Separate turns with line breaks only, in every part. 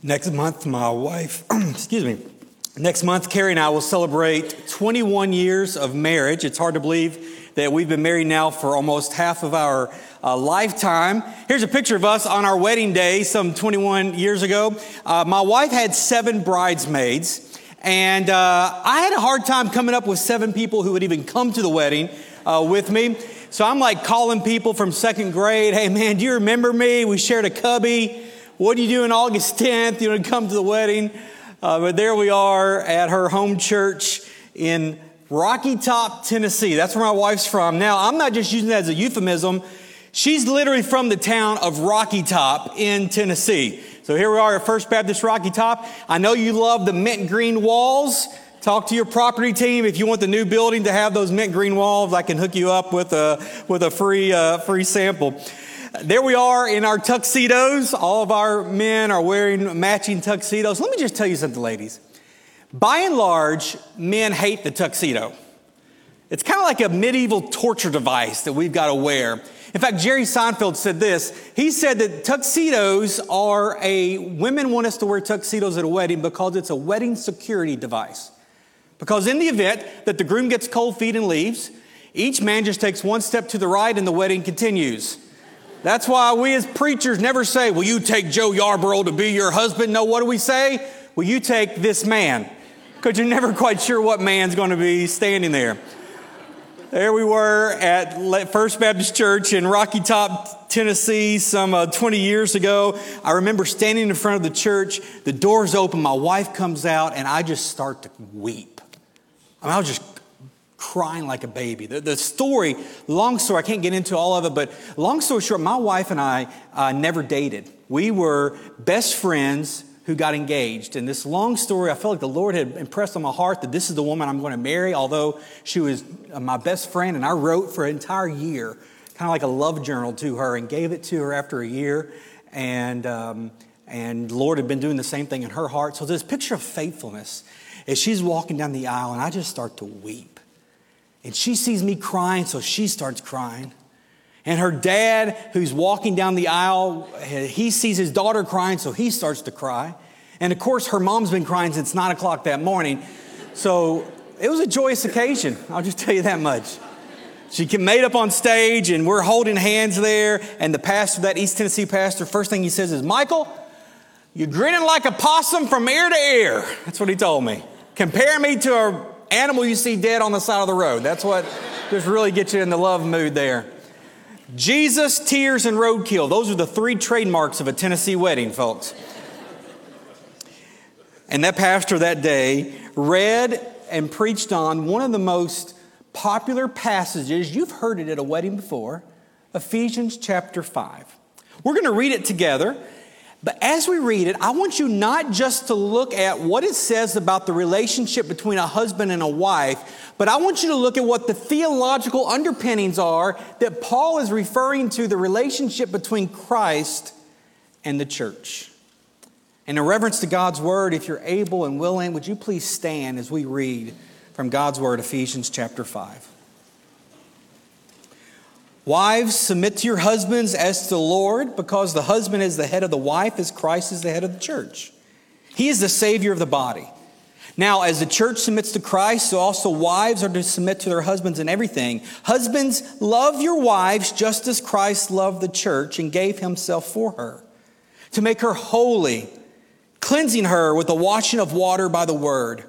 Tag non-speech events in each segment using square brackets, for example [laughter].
Next month, my wife, [clears throat] excuse me, next month, Carrie and I will celebrate 21 years of marriage. It's hard to believe that we've been married now for almost half of our uh, lifetime. Here's a picture of us on our wedding day some 21 years ago. Uh, my wife had seven bridesmaids, and uh, I had a hard time coming up with seven people who would even come to the wedding uh, with me. So I'm like calling people from second grade, hey man, do you remember me? We shared a cubby. What are you doing August 10th? You want to come to the wedding? Uh, but there we are at her home church in Rocky Top, Tennessee. That's where my wife's from. Now, I'm not just using that as a euphemism. She's literally from the town of Rocky Top in Tennessee. So here we are at First Baptist Rocky Top. I know you love the mint green walls. Talk to your property team if you want the new building to have those mint green walls. I can hook you up with a with a free uh, free sample. There we are in our tuxedos. All of our men are wearing matching tuxedos. Let me just tell you something, ladies. By and large, men hate the tuxedo. It's kind of like a medieval torture device that we've got to wear. In fact, Jerry Seinfeld said this. He said that tuxedos are a, women want us to wear tuxedos at a wedding because it's a wedding security device. Because in the event that the groom gets cold feet and leaves, each man just takes one step to the right and the wedding continues. That's why we as preachers never say, Will you take Joe Yarborough to be your husband? No, what do we say? Will you take this man? Because you're never quite sure what man's going to be standing there. There we were at First Baptist Church in Rocky Top, Tennessee, some uh, 20 years ago. I remember standing in front of the church, the doors open, my wife comes out, and I just start to weep. I, mean, I was just crying like a baby. The, the, story, long story, I can't get into all of it, but long story short, my wife and I uh, never dated. We were best friends who got engaged. And this long story, I felt like the Lord had impressed on my heart that this is the woman I'm going to marry, although she was uh, my best friend. And I wrote for an entire year, kind of like a love journal to her, and gave it to her after a year. And, um, and Lord had been doing the same thing in her heart. So this picture of faithfulness as she's walking down the aisle, and I just start to weep. And she sees me crying, so she starts crying. And her dad, who's walking down the aisle, he sees his daughter crying, so he starts to cry. And of course, her mom's been crying since nine o'clock that morning. So it was a joyous occasion, I'll just tell you that much. She made up on stage, and we're holding hands there. And the pastor, that East Tennessee pastor, first thing he says is, Michael, you're grinning like a possum from ear to ear. That's what he told me. Compare me to a animal you see dead on the side of the road. That's what just really gets you in the love mood there. Jesus, tears, and roadkill. Those are the three trademarks of a Tennessee wedding, folks. And that pastor that day read and preached on one of the most popular passages. You've heard it at a wedding before Ephesians chapter 5. We're going to read it together. But as we read it, I want you not just to look at what it says about the relationship between a husband and a wife, but I want you to look at what the theological underpinnings are that Paul is referring to the relationship between Christ and the church. And in reverence to God's word, if you're able and willing, would you please stand as we read from God's word, Ephesians chapter 5. Wives, submit to your husbands as to the Lord, because the husband is the head of the wife, as Christ is the head of the church. He is the Savior of the body. Now, as the church submits to Christ, so also wives are to submit to their husbands in everything. Husbands, love your wives just as Christ loved the church and gave himself for her, to make her holy, cleansing her with the washing of water by the word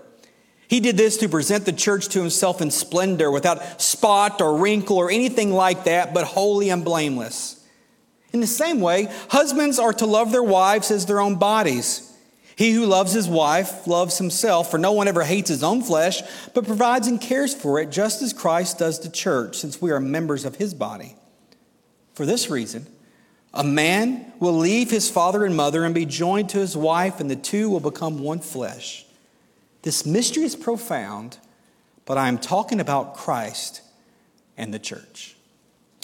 he did this to present the church to himself in splendor, without spot or wrinkle or anything like that, but holy and blameless. In the same way, husbands are to love their wives as their own bodies. He who loves his wife loves himself, for no one ever hates his own flesh, but provides and cares for it, just as Christ does the church, since we are members of his body. For this reason, a man will leave his father and mother and be joined to his wife, and the two will become one flesh. This mystery is profound, but I'm talking about Christ and the church.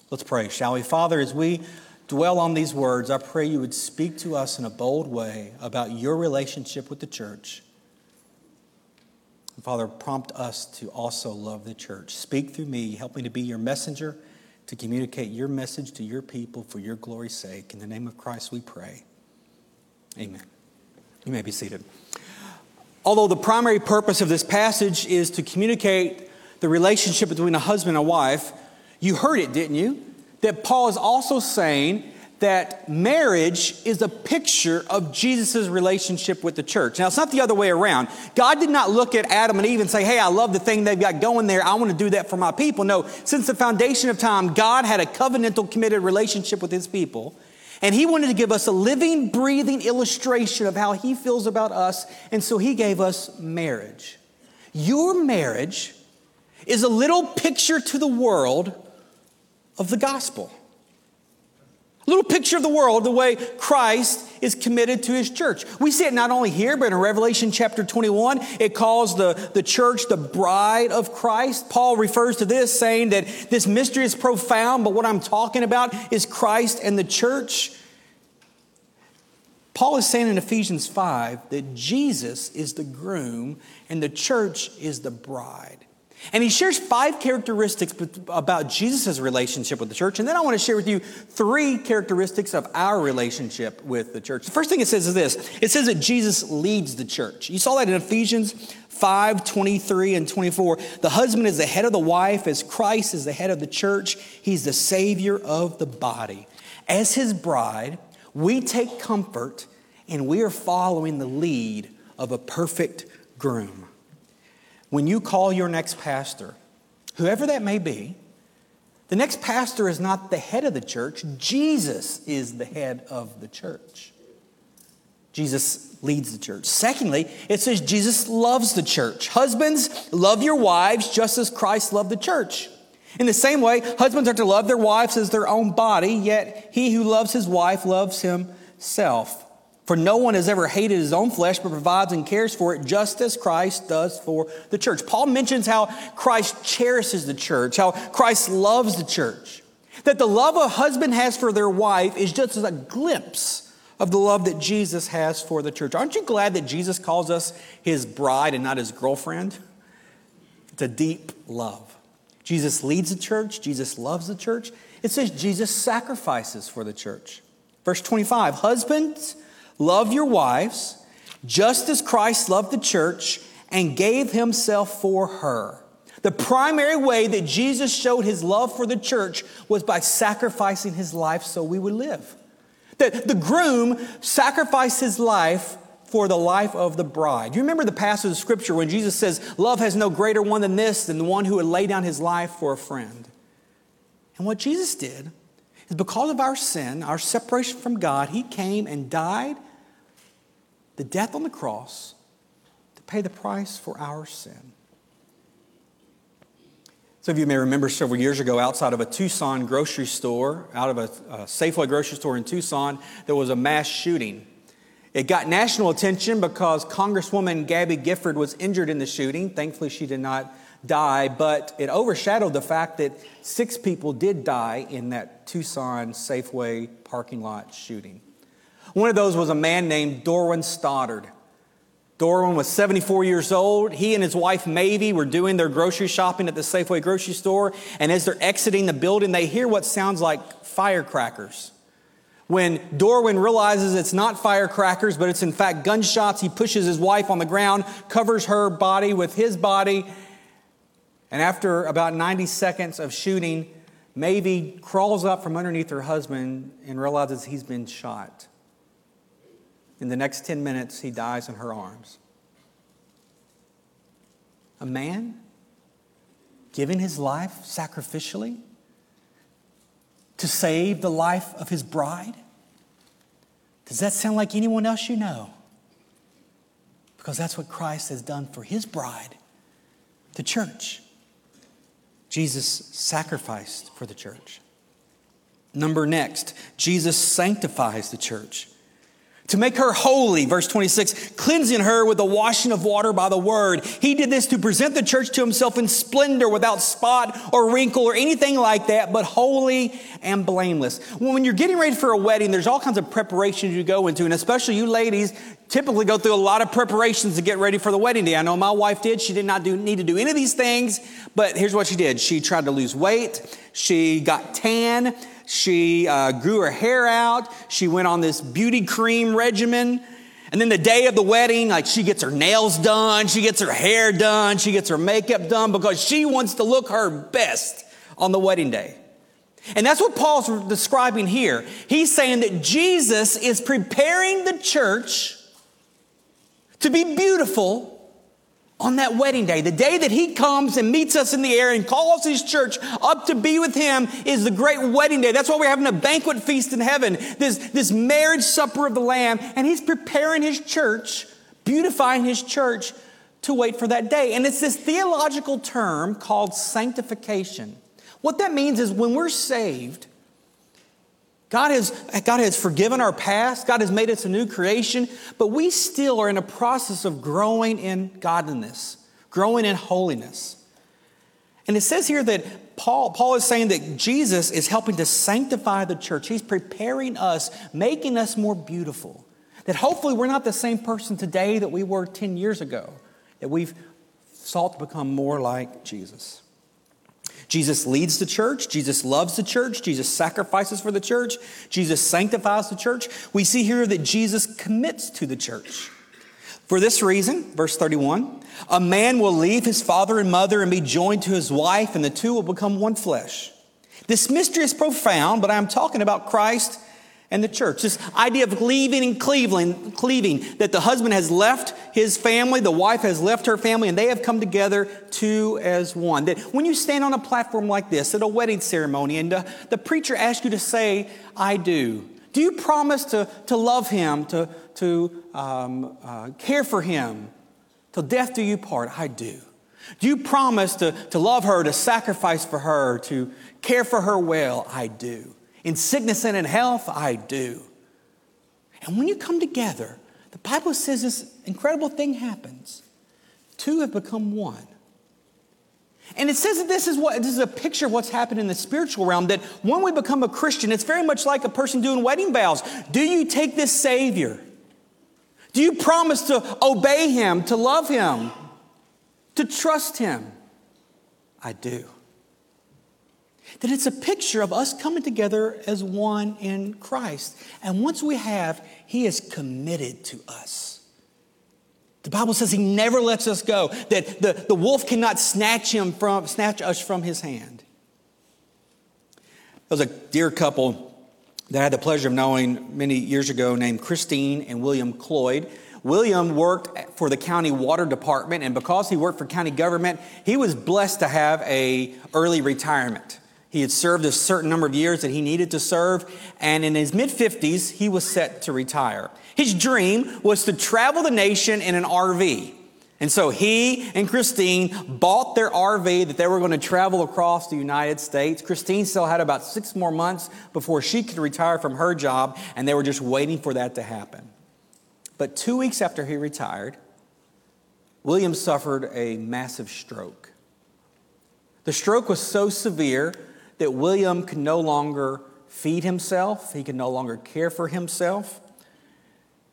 Let's pray, shall we? Father, as we dwell on these words, I pray you would speak to us in a bold way about your relationship with the church. Father, prompt us to also love the church. Speak through me, help me to be your messenger, to communicate your message to your people for your glory's sake. In the name of Christ we pray. Amen. You may be seated. Although the primary purpose of this passage is to communicate the relationship between a husband and a wife, you heard it, didn't you? That Paul is also saying that marriage is a picture of Jesus' relationship with the church. Now, it's not the other way around. God did not look at Adam and Eve and say, Hey, I love the thing they've got going there. I want to do that for my people. No, since the foundation of time, God had a covenantal, committed relationship with his people. And he wanted to give us a living, breathing illustration of how he feels about us. And so he gave us marriage. Your marriage is a little picture to the world of the gospel. Little picture of the world, the way Christ is committed to his church. We see it not only here, but in Revelation chapter 21, it calls the, the church the bride of Christ. Paul refers to this, saying that this mystery is profound, but what I'm talking about is Christ and the church. Paul is saying in Ephesians 5 that Jesus is the groom and the church is the bride. And he shares five characteristics about Jesus' relationship with the church. And then I want to share with you three characteristics of our relationship with the church. The first thing it says is this it says that Jesus leads the church. You saw that in Ephesians 5 23 and 24. The husband is the head of the wife, as Christ is the head of the church. He's the Savior of the body. As his bride, we take comfort and we are following the lead of a perfect groom when you call your next pastor, whoever that may be, the next pastor is not the head of the church, Jesus is the head of the church. Jesus leads the church. Secondly, it says Jesus loves the church. Husbands, love your wives just as Christ loved the church. In the same way, husbands are to love their wives as their own body, yet he who loves his wife loves himself. For no one has ever hated his own flesh, but provides and cares for it just as Christ does for the church. Paul mentions how Christ cherishes the church, how Christ loves the church. That the love a husband has for their wife is just as a glimpse of the love that Jesus has for the church. Aren't you glad that Jesus calls us his bride and not his girlfriend? It's a deep love. Jesus leads the church, Jesus loves the church. It says Jesus sacrifices for the church. Verse 25 Husbands, Love your wives, just as Christ loved the church and gave himself for her. The primary way that Jesus showed his love for the church was by sacrificing his life so we would live. That the groom sacrificed his life for the life of the bride. You remember the passage of scripture when Jesus says, Love has no greater one than this, than the one who would lay down his life for a friend. And what Jesus did is because of our sin, our separation from God, he came and died the death on the cross to pay the price for our sin. Some of you may remember several years ago outside of a Tucson grocery store, out of a, a Safeway grocery store in Tucson, there was a mass shooting. It got national attention because Congresswoman Gabby Giffords was injured in the shooting. Thankfully, she did not die, but it overshadowed the fact that six people did die in that Tucson Safeway parking lot shooting. One of those was a man named Dorwin Stoddard. Dorwin was 74 years old. He and his wife Mavy were doing their grocery shopping at the Safeway grocery store, and as they're exiting the building, they hear what sounds like firecrackers. When Dorwin realizes it's not firecrackers, but it's in fact gunshots, he pushes his wife on the ground, covers her body with his body, and after about 90 seconds of shooting, Mavy crawls up from underneath her husband and realizes he's been shot. In the next 10 minutes, he dies in her arms. A man giving his life sacrificially to save the life of his bride? Does that sound like anyone else you know? Because that's what Christ has done for his bride, the church. Jesus sacrificed for the church. Number next, Jesus sanctifies the church to make her holy, verse 26, cleansing her with the washing of water by the word. He did this to present the church to himself in splendor without spot or wrinkle or anything like that, but holy and blameless. When you're getting ready for a wedding, there's all kinds of preparations you go into, and especially you ladies typically go through a lot of preparations to get ready for the wedding day. I know my wife did. She did not do, need to do any of these things, but here's what she did. She tried to lose weight. She got tan. She uh, grew her hair out. She went on this beauty cream regimen. And then the day of the wedding, like she gets her nails done, she gets her hair done, she gets her makeup done because she wants to look her best on the wedding day. And that's what Paul's describing here. He's saying that Jesus is preparing the church to be beautiful on that wedding day, the day that he comes and meets us in the air and calls his church up to be with him is the great wedding day. That's why we're having a banquet feast in heaven, this, this marriage supper of the Lamb. And he's preparing his church, beautifying his church to wait for that day. And it's this theological term called sanctification. What that means is when we're saved, God has, God has forgiven our past. God has made us a new creation, but we still are in a process of growing in godliness, growing in holiness. And it says here that Paul, Paul is saying that Jesus is helping to sanctify the church. He's preparing us, making us more beautiful. That hopefully we're not the same person today that we were 10 years ago, that we've sought to become more like Jesus. Jesus leads the church. Jesus loves the church. Jesus sacrifices for the church. Jesus sanctifies the church. We see here that Jesus commits to the church. For this reason, verse 31, a man will leave his father and mother and be joined to his wife, and the two will become one flesh. This mystery is profound, but I'm talking about Christ and the church. This idea of leaving and cleaving, cleaving, that the husband has left his family, the wife has left her family, and they have come together two as one. That when you stand on a platform like this at a wedding ceremony and the, the preacher asks you to say, I do, do you promise to, to love him, to, to um, uh, care for him till death do you part? I do. Do you promise to, to love her, to sacrifice for her, to care for her well? I do. In sickness and in health, I do. And when you come together, the Bible says this incredible thing happens. Two have become one. And it says that this is what this is a picture of what's happened in the spiritual realm. That when we become a Christian, it's very much like a person doing wedding vows. Do you take this Savior? Do you promise to obey Him, to love Him, to trust Him? I do that it's a picture of us coming together as one in Christ. And once we have, He is committed to us. The Bible says He never lets us go, that the, the wolf cannot snatch, him from, snatch us from His hand. There was a dear couple that I had the pleasure of knowing many years ago named Christine and William Cloyd. William worked for the county water department, and because he worked for county government, he was blessed to have a early retirement. He had served a certain number of years that he needed to serve, and in his mid 50s, he was set to retire. His dream was to travel the nation in an RV. And so he and Christine bought their RV that they were going to travel across the United States. Christine still had about six more months before she could retire from her job, and they were just waiting for that to happen. But two weeks after he retired, William suffered a massive stroke. The stroke was so severe that William could no longer feed himself, he could no longer care for himself,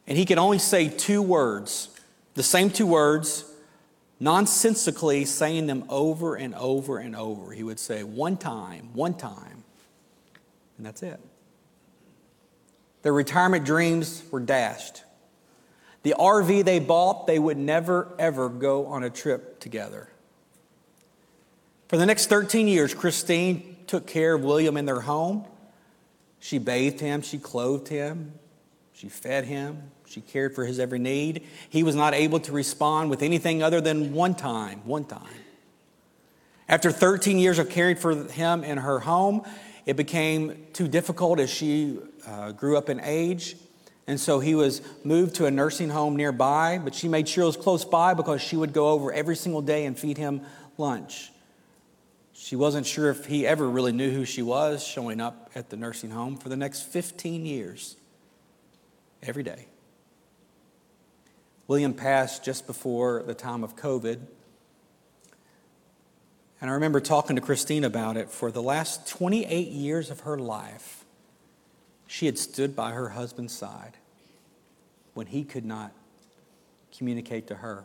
and he could only say two words, the same two words, nonsensically saying them over and over and over. He would say, one time, one time, and that's it. Their retirement dreams were dashed. The RV they bought, they would never, ever go on a trip together. For the next 13 years, Christine took care of William in their home. She bathed him, she clothed him, she fed him, she cared for his every need. He was not able to respond with anything other than one time, one time. After 13 years of caring for him in her home, it became too difficult as she uh, grew up in age. And so he was moved to a nursing home nearby, but she made sure it was close by because she would go over every single day and feed him lunch. She wasn't sure if he ever really knew who she was, showing up at the nursing home for the next 15 years, every day. William passed just before the time of COVID. And I remember talking to Christine about it. For the last 28 years of her life, she had stood by her husband's side when he could not communicate to her.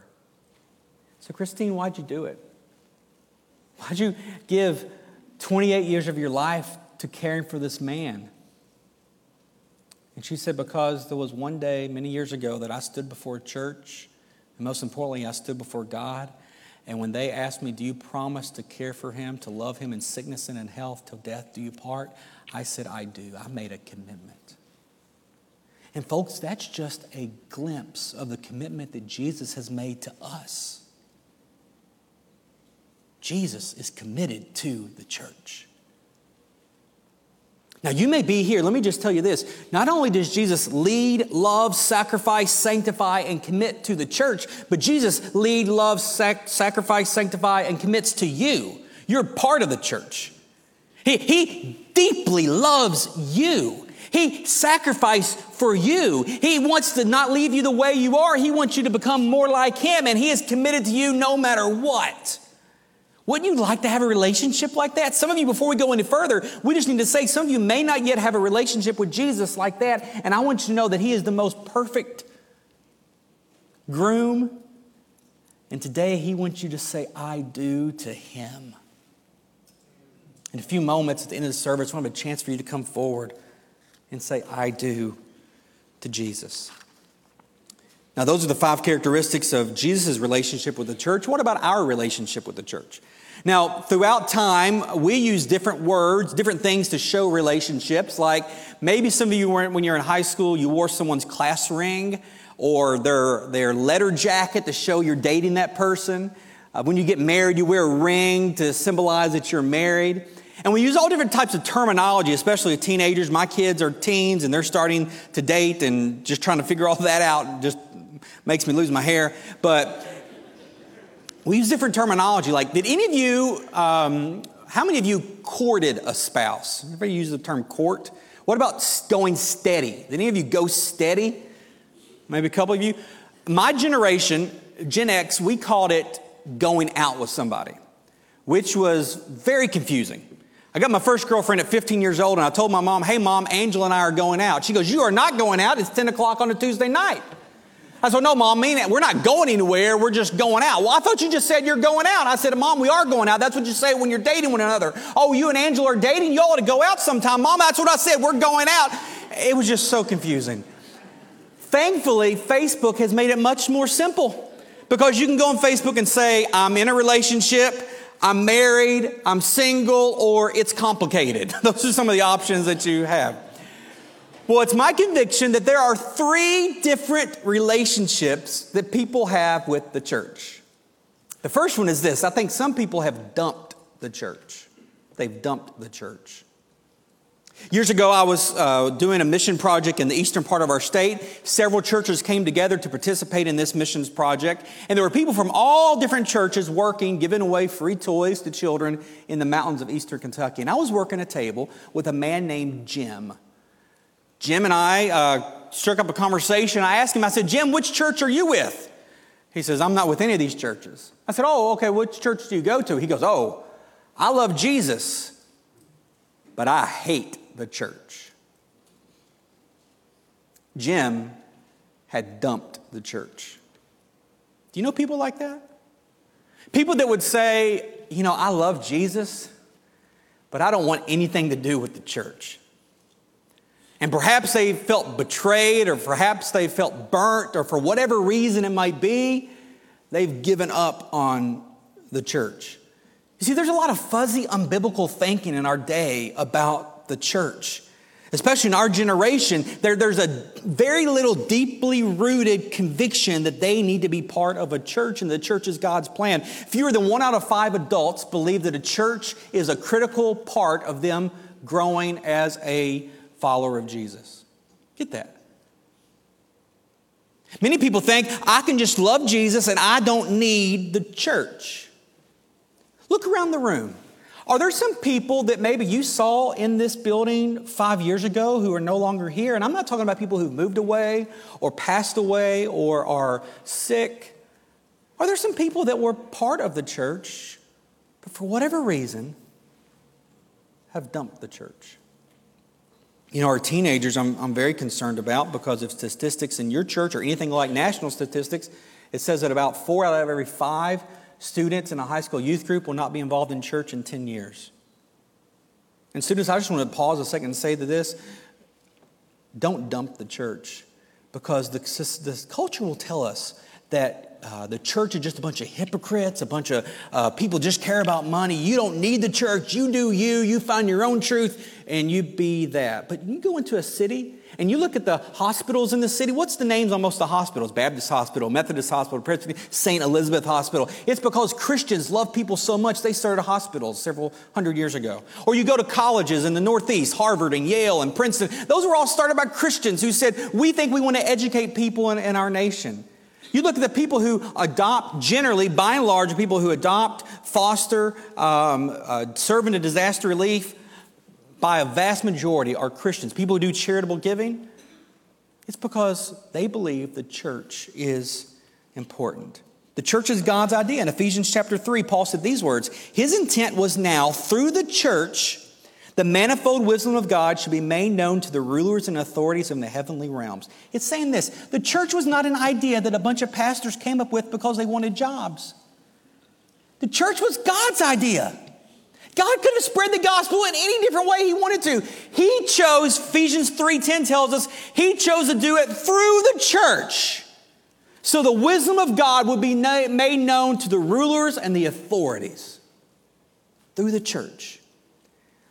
So, Christine, why'd you do it? Why'd you give 28 years of your life to caring for this man? And she said, Because there was one day many years ago that I stood before a church, and most importantly, I stood before God. And when they asked me, Do you promise to care for him, to love him in sickness and in health till death do you part? I said, I do. I made a commitment. And folks, that's just a glimpse of the commitment that Jesus has made to us. Jesus is committed to the church. Now, you may be here. Let me just tell you this. Not only does Jesus lead, love, sacrifice, sanctify, and commit to the church, but Jesus lead, love, sac- sacrifice, sanctify, and commits to you. You're part of the church. He, he deeply loves you. He sacrificed for you. He wants to not leave you the way you are. He wants you to become more like Him, and He is committed to you no matter what. Wouldn't you like to have a relationship like that? Some of you, before we go any further, we just need to say some of you may not yet have a relationship with Jesus like that. And I want you to know that He is the most perfect groom. And today He wants you to say, I do to Him. In a few moments at the end of the service, I want to have a chance for you to come forward and say, I do to Jesus. Now, those are the five characteristics of Jesus' relationship with the church. What about our relationship with the church? Now, throughout time, we use different words, different things to show relationships. Like maybe some of you, when you're in high school, you wore someone's class ring or their, their letter jacket to show you're dating that person. Uh, when you get married, you wear a ring to symbolize that you're married. And we use all different types of terminology, especially teenagers. My kids are teens and they're starting to date and just trying to figure all that out. Just makes me lose my hair. But we use different terminology. Like, did any of you, um, how many of you courted a spouse? Everybody use the term court? What about going steady? Did any of you go steady? Maybe a couple of you. My generation, Gen X, we called it going out with somebody, which was very confusing. I got my first girlfriend at 15 years old, and I told my mom, Hey, mom, Angela and I are going out. She goes, You are not going out. It's 10 o'clock on a Tuesday night. I said, no, mom, mean it. We're not going anywhere. We're just going out. Well, I thought you just said you're going out. I said, mom, we are going out. That's what you say when you're dating one another. Oh, you and Angela are dating. You ought to go out sometime. Mom, that's what I said. We're going out. It was just so confusing. Thankfully, Facebook has made it much more simple because you can go on Facebook and say, I'm in a relationship. I'm married, I'm single, or it's complicated. [laughs] Those are some of the options that you have. Well, it's my conviction that there are three different relationships that people have with the church. The first one is this I think some people have dumped the church. They've dumped the church. Years ago, I was uh, doing a mission project in the eastern part of our state. Several churches came together to participate in this missions project. And there were people from all different churches working, giving away free toys to children in the mountains of eastern Kentucky. And I was working a table with a man named Jim. Jim and I uh, struck up a conversation. I asked him, I said, Jim, which church are you with? He says, I'm not with any of these churches. I said, Oh, okay, which church do you go to? He goes, Oh, I love Jesus, but I hate the church. Jim had dumped the church. Do you know people like that? People that would say, You know, I love Jesus, but I don't want anything to do with the church. And perhaps they felt betrayed, or perhaps they felt burnt, or for whatever reason it might be, they've given up on the church. You see, there's a lot of fuzzy, unbiblical thinking in our day about the church. Especially in our generation, there, there's a very little deeply rooted conviction that they need to be part of a church and the church is God's plan. Fewer than one out of five adults believe that a church is a critical part of them growing as a follower of Jesus. Get that. Many people think I can just love Jesus and I don't need the church. Look around the room. Are there some people that maybe you saw in this building five years ago who are no longer here? And I'm not talking about people who've moved away or passed away or are sick. Are there some people that were part of the church, but for whatever reason have dumped the church? You know, our teenagers, I'm, I'm very concerned about because of statistics in your church or anything like national statistics. It says that about four out of every five students in a high school youth group will not be involved in church in 10 years. And, students, I just want to pause a second and say to this don't dump the church because the, the culture will tell us that uh, the church is just a bunch of hypocrites, a bunch of uh, people just care about money. You don't need the church. You do you. You find your own truth and you be that. But you go into a city and you look at the hospitals in the city. What's the names on most of the hospitals? Baptist Hospital, Methodist Hospital, Presbyterian, St. Elizabeth Hospital. It's because Christians love people so much they started hospitals several hundred years ago. Or you go to colleges in the Northeast, Harvard and Yale and Princeton. Those were all started by Christians who said, we think we want to educate people in, in our nation. You look at the people who adopt, generally, by and large, people who adopt, foster, um, uh, serve in disaster relief, by a vast majority are Christians. People who do charitable giving, it's because they believe the church is important. The church is God's idea. In Ephesians chapter 3, Paul said these words His intent was now, through the church, the manifold wisdom of God should be made known to the rulers and authorities in the heavenly realms. It's saying this the church was not an idea that a bunch of pastors came up with because they wanted jobs. The church was God's idea. God could have spread the gospel in any different way he wanted to. He chose, Ephesians 3:10 tells us, he chose to do it through the church. So the wisdom of God would be made known to the rulers and the authorities through the church.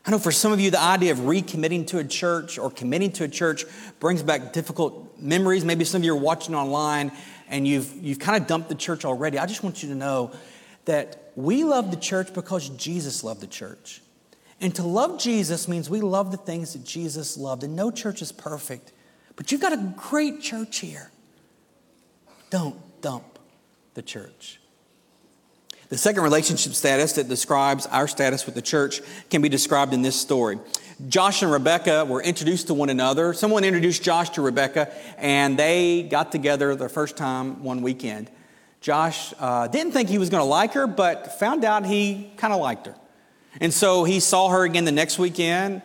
I know for some of you, the idea of recommitting to a church or committing to a church brings back difficult memories. Maybe some of you are watching online and you've, you've kind of dumped the church already. I just want you to know that we love the church because Jesus loved the church. And to love Jesus means we love the things that Jesus loved. And no church is perfect, but you've got a great church here. Don't dump the church. The second relationship status that describes our status with the church can be described in this story. Josh and Rebecca were introduced to one another. Someone introduced Josh to Rebecca, and they got together the first time one weekend. Josh uh, didn't think he was going to like her, but found out he kind of liked her. And so he saw her again the next weekend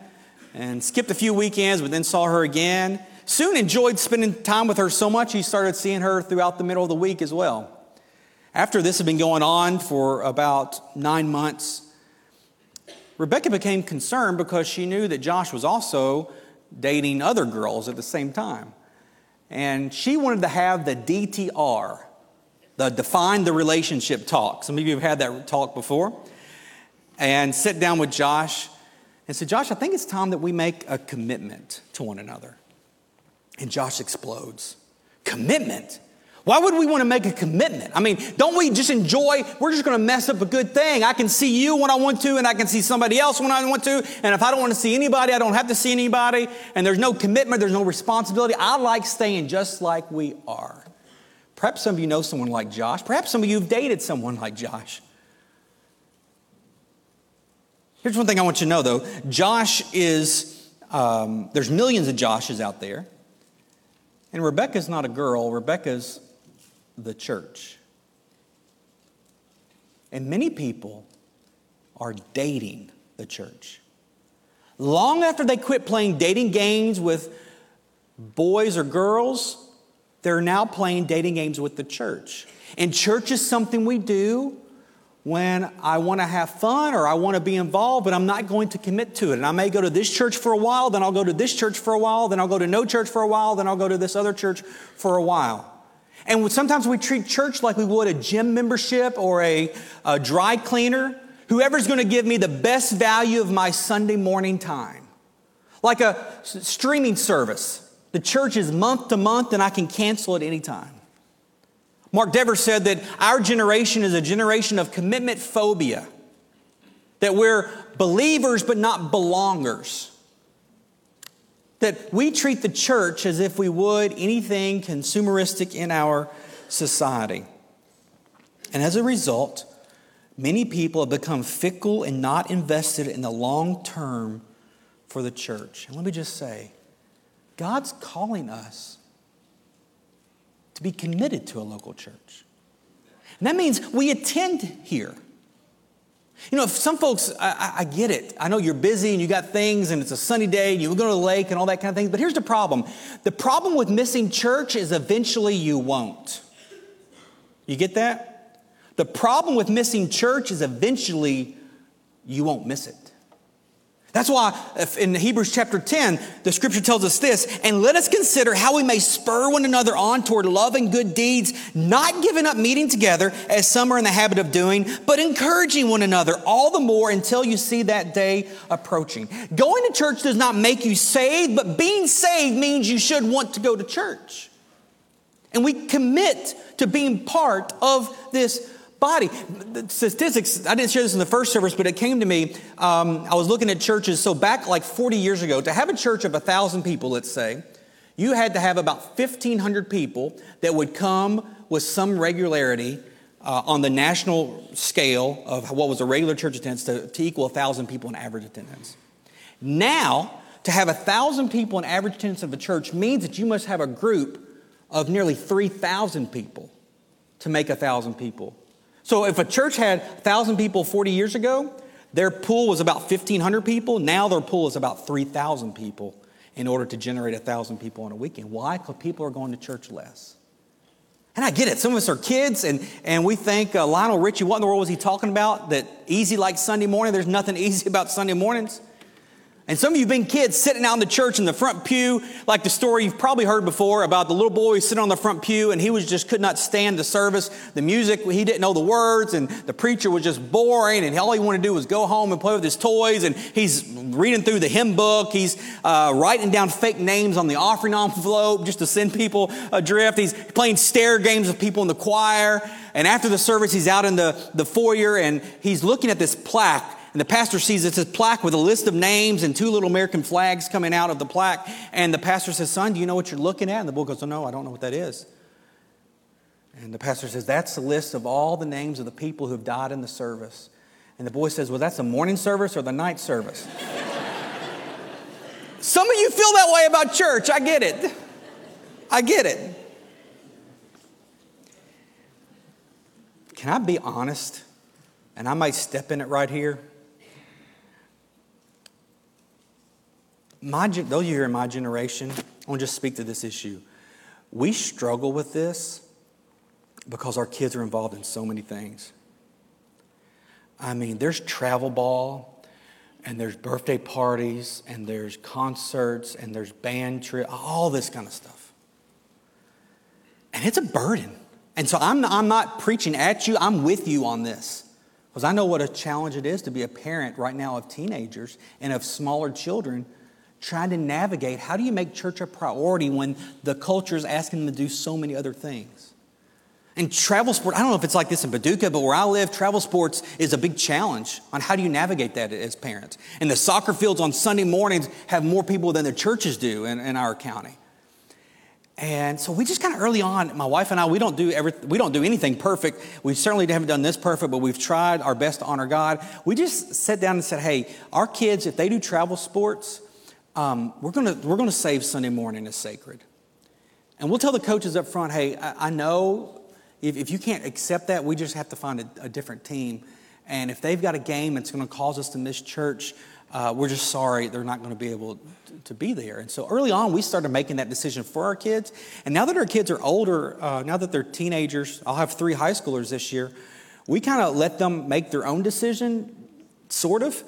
and skipped a few weekends, but then saw her again. Soon enjoyed spending time with her so much he started seeing her throughout the middle of the week as well. After this had been going on for about nine months, Rebecca became concerned because she knew that Josh was also dating other girls at the same time. And she wanted to have the DTR, the define the relationship talk. Some of you have had that talk before. And sit down with Josh and say, Josh, I think it's time that we make a commitment to one another. And Josh explodes. Commitment? Why would we want to make a commitment? I mean, don't we just enjoy? We're just going to mess up a good thing. I can see you when I want to, and I can see somebody else when I want to. And if I don't want to see anybody, I don't have to see anybody. And there's no commitment, there's no responsibility. I like staying just like we are. Perhaps some of you know someone like Josh. Perhaps some of you have dated someone like Josh. Here's one thing I want you to know, though Josh is, um, there's millions of Joshes out there. And Rebecca's not a girl, Rebecca's the church. And many people are dating the church. Long after they quit playing dating games with boys or girls, they're now playing dating games with the church. And church is something we do when I want to have fun or I want to be involved, but I'm not going to commit to it. And I may go to this church for a while, then I'll go to this church for a while, then I'll go to no church for a while, then I'll go to this other church for a while. And sometimes we treat church like we would a gym membership or a, a dry cleaner. Whoever's going to give me the best value of my Sunday morning time. Like a streaming service. The church is month to month and I can cancel at any time. Mark Dever said that our generation is a generation of commitment phobia, that we're believers but not belongers. That we treat the church as if we would anything consumeristic in our society. And as a result, many people have become fickle and not invested in the long term for the church. And let me just say, God's calling us to be committed to a local church. And that means we attend here. You know, some folks, I, I, get it. I know you're busy and you got things and it's a sunny day and you go to the lake and all that kind of thing. But here's the problem the problem with missing church is eventually you won't. You get that? The problem with missing church is eventually you won't miss it. That's why uh, in Hebrews chapter 10, the scripture tells us this, and let us consider how we may spur one another on toward love and good deeds, not giving up meeting together as some are in the habit of doing, but encouraging one another all the more until you see that day approaching. Going to church does not make you saved, but being saved means you should want to go to church. And we commit to being part of this body. The statistics, I didn't share this in the first service, but it came to me. Um, I was looking at churches. So, back like 40 years ago, to have a church of 1,000 people, let's say, you had to have about 1,500 people that would come with some regularity uh, on the national scale of what was a regular church attendance to, to equal 1,000 people in average attendance. Now, to have 1,000 people in average attendance of a church means that you must have a group of nearly 3,000 people to make 1,000 people. So if a church had 1,000 people 40 years ago, their pool was about 1,500 people. Now their pool is about 3,000 people in order to generate 1,000 people in a weekend. Why? Because people are going to church less. And I get it. Some of us are kids, and, and we think uh, Lionel Richie, what in the world was he talking about? That easy like Sunday morning? There's nothing [laughs] easy about Sunday mornings. And some of you have been kids sitting out in the church in the front pew, like the story you've probably heard before about the little boy sitting on the front pew and he was just could not stand the service, the music, he didn't know the words, and the preacher was just boring, and all he wanted to do was go home and play with his toys, and he's reading through the hymn book, he's uh, writing down fake names on the offering envelope just to send people adrift, he's playing stare games with people in the choir, and after the service, he's out in the, the foyer and he's looking at this plaque and the pastor sees it's a plaque with a list of names and two little American flags coming out of the plaque. And the pastor says, Son, do you know what you're looking at? And the boy goes, Oh, no, I don't know what that is. And the pastor says, That's the list of all the names of the people who have died in the service. And the boy says, Well, that's the morning service or the night service? [laughs] Some of you feel that way about church. I get it. I get it. Can I be honest? And I might step in it right here. My, those of you in my generation, I want to just speak to this issue. We struggle with this because our kids are involved in so many things. I mean, there's travel ball, and there's birthday parties, and there's concerts, and there's band trip, all this kind of stuff. And it's a burden. And so I'm, I'm not preaching at you, I'm with you on this. Because I know what a challenge it is to be a parent right now of teenagers and of smaller children trying to navigate how do you make church a priority when the culture is asking them to do so many other things? And travel sport, I don't know if it's like this in Paducah, but where I live, travel sports is a big challenge on how do you navigate that as parents. And the soccer fields on Sunday mornings have more people than the churches do in, in our county. And so we just kind of early on, my wife and I, we don't do every, we don't do anything perfect. We certainly haven't done this perfect, but we've tried our best to honor God. We just sat down and said, hey, our kids, if they do travel sports, um, we're going we're gonna save Sunday morning as sacred. And we'll tell the coaches up front hey, I, I know if, if, you can't accept that, we just have to find a, a different team. And if they've got a game that's going to cause us to miss church, uh, we're just sorry they're not going to be able to, to, be there. And so early on, we started making that decision for our kids. And now that our kids are older, uh, now that they're teenagers, I'll have three high schoolers this year, we kind of let them make their own decision, sort of.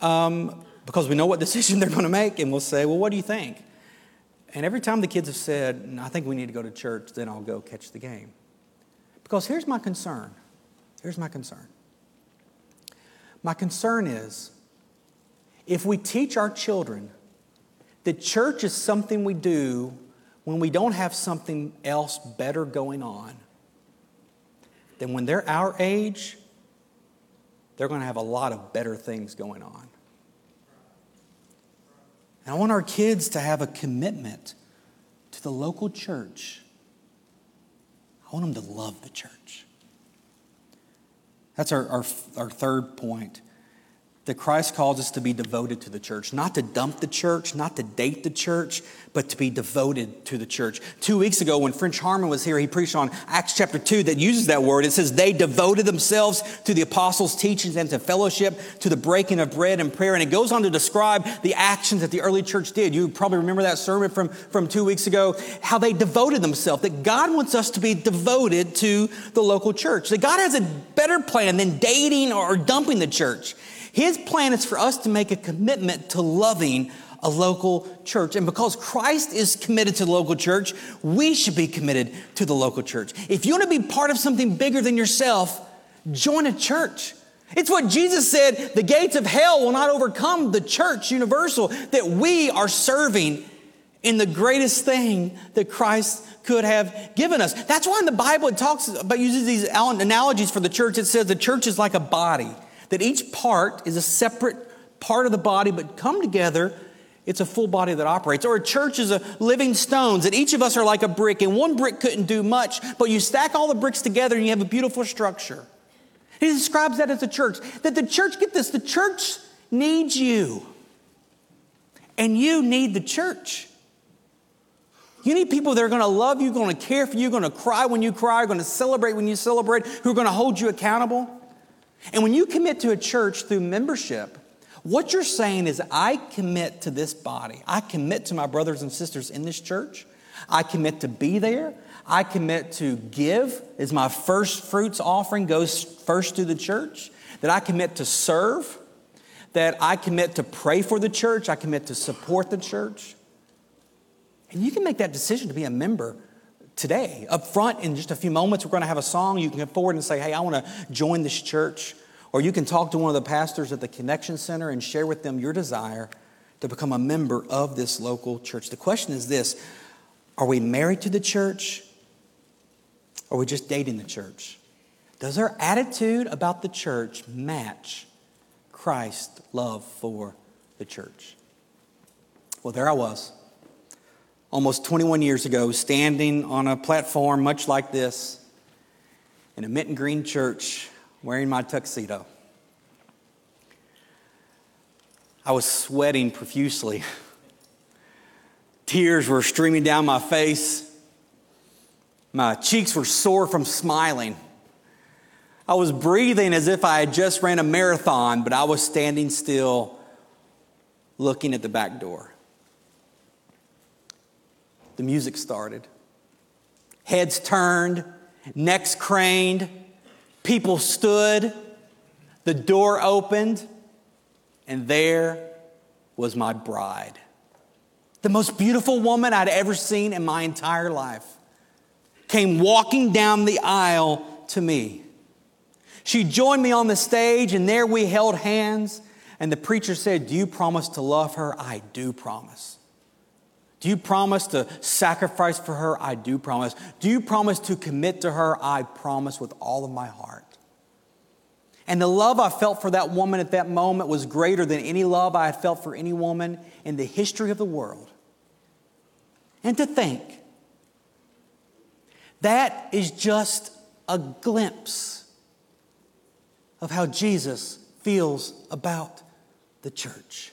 Um, because we know what [laughs] decision they're going to make, and we'll say, Well, what do you think? And every time the kids have said, I think we need to go to church, then I'll go catch the game. Because here's my concern. Here's my concern. My concern is if we teach our children that church is something we do when we don't have something else better going on, then when they're our age, they're going to have a lot of better things going on. And I want our kids to have a commitment to the local church. I want them to love the church. That's our, our, our third point that Christ calls us to be devoted to the church, not to dump the church, not to date the church, but to be devoted to the church. Two weeks ago, when French Harmon was here, he preached on Acts chapter 2 that uses that word. It says, They devoted themselves to the apostles' teachings and to fellowship, to the breaking of bread and prayer. And it goes on to describe the actions that the early church did. You probably remember that sermon from, from two weeks ago, how they devoted themselves, that God wants us to be devoted to the local church, that God has a better plan than dating or dumping the church. His plan is for us to make a commitment to loving a local church. And because Christ is committed to the local church, we should be committed to the local church. If you want to be part of something bigger than yourself, join a church. It's what Jesus said the gates of hell will not overcome the church universal, that we are serving in the greatest thing that Christ could have given us. That's why in the Bible it talks about uses these analogies for the church. It says the church is like a body, that each part is a separate part of the body, but come together, it's a full body that operates. Or a church is a living stones, that each of us are like a brick, and one brick couldn't do much, but you stack all the bricks together and you have a beautiful structure. He describes that as a church. That the church, get this, the church needs you. And you need the church. You need people that are going to love you, going to care for you, going to cry when you cry, going to celebrate when you celebrate, who are going to hold you accountable. And when you commit to a church through membership, what you're saying is, I commit to this body. I commit to my brothers and sisters in this church. I commit to be there. I commit to give as my first fruits offering goes first to the church. That I commit to serve. That I commit to pray for the church. I commit to support the church. And you can make that decision to be a member today. Up front, in just a few moments, we're going to have a song. You can come forward and say, Hey, I want to join this church. Or you can talk to one of the pastors at the Connection Center and share with them your desire to become a member of this local church. The question is this Are we married to the church? Or are we just dating the church? Does our attitude about the church match Christ's love for the church? Well, there I was almost 21 years ago, standing on a platform much like this in a mint and green church wearing my tuxedo. I was sweating profusely. [laughs] Tears were streaming down my face. My cheeks were sore from smiling. I was breathing as if I had just ran a marathon, but I was standing still looking at the back door the music started. Heads turned, necks craned, people stood, the door opened, and there was my bride. The most beautiful woman I'd ever seen in my entire life came walking down the aisle to me. She joined me on the stage, and there we held hands. And the preacher said, Do you promise to love her? I do promise. Do you promise to sacrifice for her? I do promise. Do you promise to commit to her? I promise with all of my heart. And the love I felt for that woman at that moment was greater than any love I had felt for any woman in the history of the world. And to think that is just a glimpse of how Jesus feels about the church.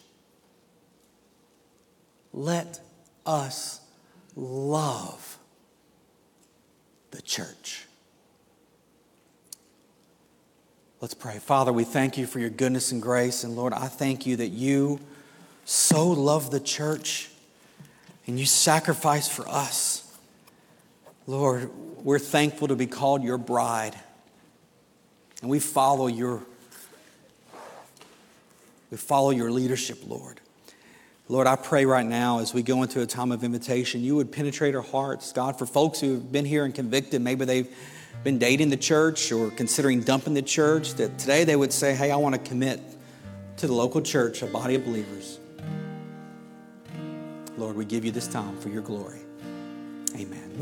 Let us love the church. Let's pray. Father, we thank you for your goodness and grace. And Lord, I thank you that you so love the church and you sacrifice for us. Lord, we're thankful to be called your bride. And we follow your we follow your leadership, Lord. Lord, I pray right now as we go into a time of invitation, you would penetrate our hearts. God, for folks who have been here and convicted, maybe they've been dating the church or considering dumping the church, that today they would say, Hey, I want to commit to the local church, a body of believers. Lord, we give you this time for your glory. Amen.